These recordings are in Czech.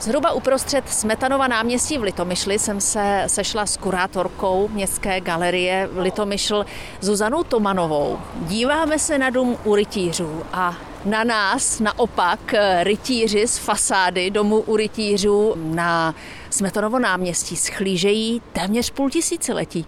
Zhruba uprostřed Smetanova náměstí v Litomyšli jsem se sešla s kurátorkou Městské galerie Litomyšl Zuzanou Tomanovou. Díváme se na dům u rytířů a na nás naopak rytíři z fasády domu u rytířů na Smetanovo náměstí schlížejí téměř půl tisíciletí.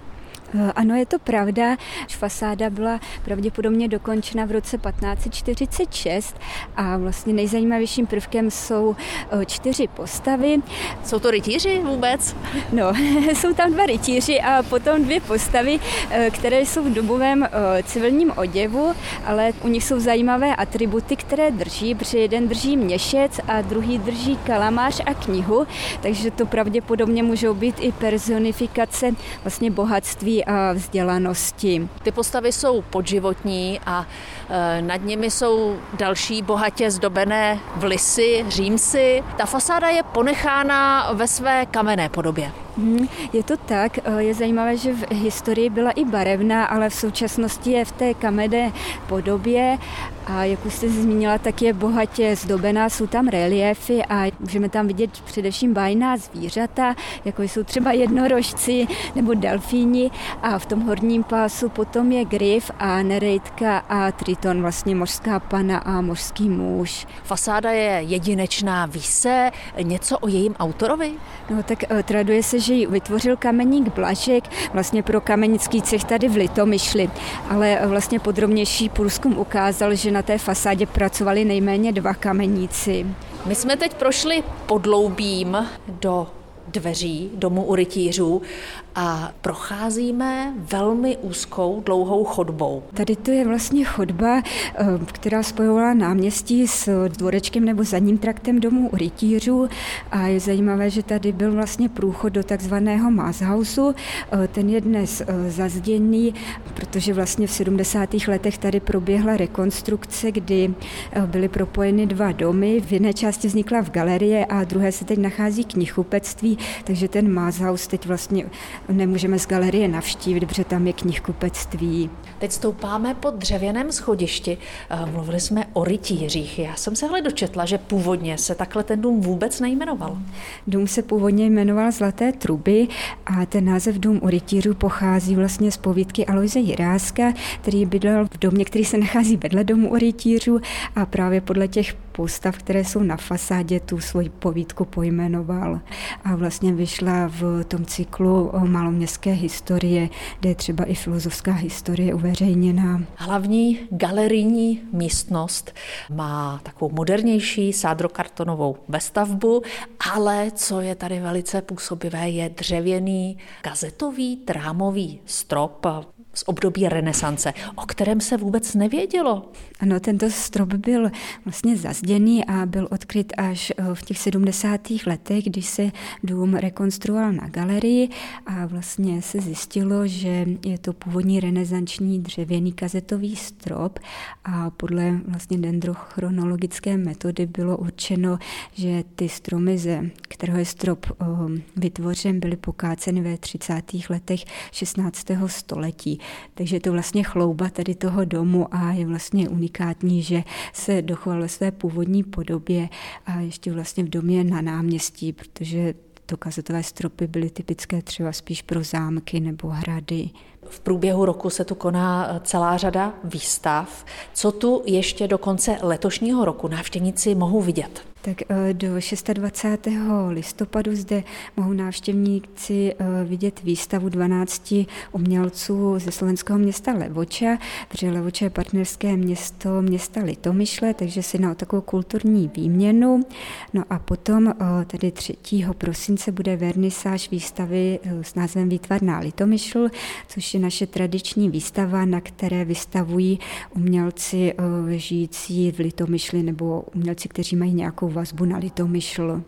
Eh, ano, je to pravda. Fasáda byla pravděpodobně dokončena v roce 1546 a vlastně nejzajímavějším prvkem jsou eh, čtyři postavy. Jsou to rytíři vůbec? No, jsou tam dva rytíři a potom dvě postavy, eh, které jsou v dobovém civilním oděvu, ale u nich jsou zajímavé atributy, které drží, protože jeden drží měšec a druhý drží kalamář a knihu, takže to pravděpodobně můžou být i personifikace vlastně bohatství vzdělanosti. Ty postavy jsou podživotní a e, nad nimi jsou další bohatě zdobené vlisy, římsy. Ta fasáda je ponechána ve své kamenné podobě. Mhm, je to tak. E, je zajímavé, že v historii byla i barevná, ale v současnosti je v té kamenné podobě a jak už jste zmínila, tak je bohatě zdobená, jsou tam reliefy a můžeme tam vidět především bajná zvířata, jako jsou třeba jednorožci nebo delfíni a v tom horním pásu potom je grif a nerejdka a triton, vlastně mořská pana a mořský muž. Fasáda je jedinečná, ví se něco o jejím autorovi? No tak eh, traduje se, že ji vytvořil kameník Blažek, vlastně pro kamenický cech tady v Litomyšli, ale vlastně podrobnější průzkum ukázal, že na té fasádě pracovali nejméně dva kameníci. My jsme teď prošli podloubím do dveří domu u rytířů a procházíme velmi úzkou, dlouhou chodbou. Tady to je vlastně chodba, eh, která spojovala náměstí s dvorečkem nebo zadním traktem domu u rytířů a je zajímavé, že tady byl vlastně průchod do takzvaného Mázhausu. Eh, ten je dnes eh, zazděný, protože vlastně v 70. letech tady proběhla rekonstrukce, kdy byly propojeny dva domy. V jedné části vznikla v galerie a druhé se teď nachází knihkupectví, takže ten Mázhaus teď vlastně nemůžeme z galerie navštívit, protože tam je knihkupectví. Teď stoupáme po dřevěném schodišti. Eh, mluvili jsme o rytířích. Já jsem se hle dočetla, že původně se takhle ten dům vůbec nejmenoval. Dům se původně jmenoval Zlaté truby a ten název Dům u rytířů pochází vlastně z povídky Aloise Jiráska, který bydlel v domě, který se nachází vedle domu u rytířů a právě podle těch postav, které jsou na fasádě, tu svoji povídku pojmenoval. A vlastně vyšla v tom cyklu o maloměstské historie, kde je třeba i filozofská historie uveřejněná. Hlavní galerijní místnost má takovou modernější sádrokartonovou vestavbu, ale co je tady velice působivé, je dřevěný kazetový trámový strop z období renesance, o kterém se vůbec nevědělo. Ano, tento strop byl vlastně zazděný a byl odkryt až eh, v těch 70. letech, když se dům rekonstruoval na galerii a vlastně se zjistilo, že je to původní renesanční dřevěný kazetový strop a podle vlastně dendrochronologické metody bylo určeno, že ty stromy, ze kterého je strop eh, vytvořen, byly pokáceny ve 30. letech 16. století. Takže je to vlastně chlouba tady toho domu a je vlastně unikátní, že se dochoval ve své původní podobě a ještě vlastně v domě na náměstí, protože to kazetové stropy byly typické třeba spíš pro zámky nebo hrady. V průběhu roku se tu koná celá řada výstav. Co tu ještě do konce letošního roku návštěvníci mohou vidět? Tak eh, do 26. listopadu zde mohou návštěvníci eh, vidět výstavu 12 umělců ze slovenského města Levoča, protože Levoča je partnerské město města Litomyšle, takže si na takovou kulturní výměnu. No a potom eh, tedy 3. prosince bude vernisáž výstavy s názvem Výtvarná Litomyšl, což je naše tradiční výstava, na které vystavují umělci žijící v Litomyšli nebo umělci, kteří mají nějakou vazbu na Litomyšl.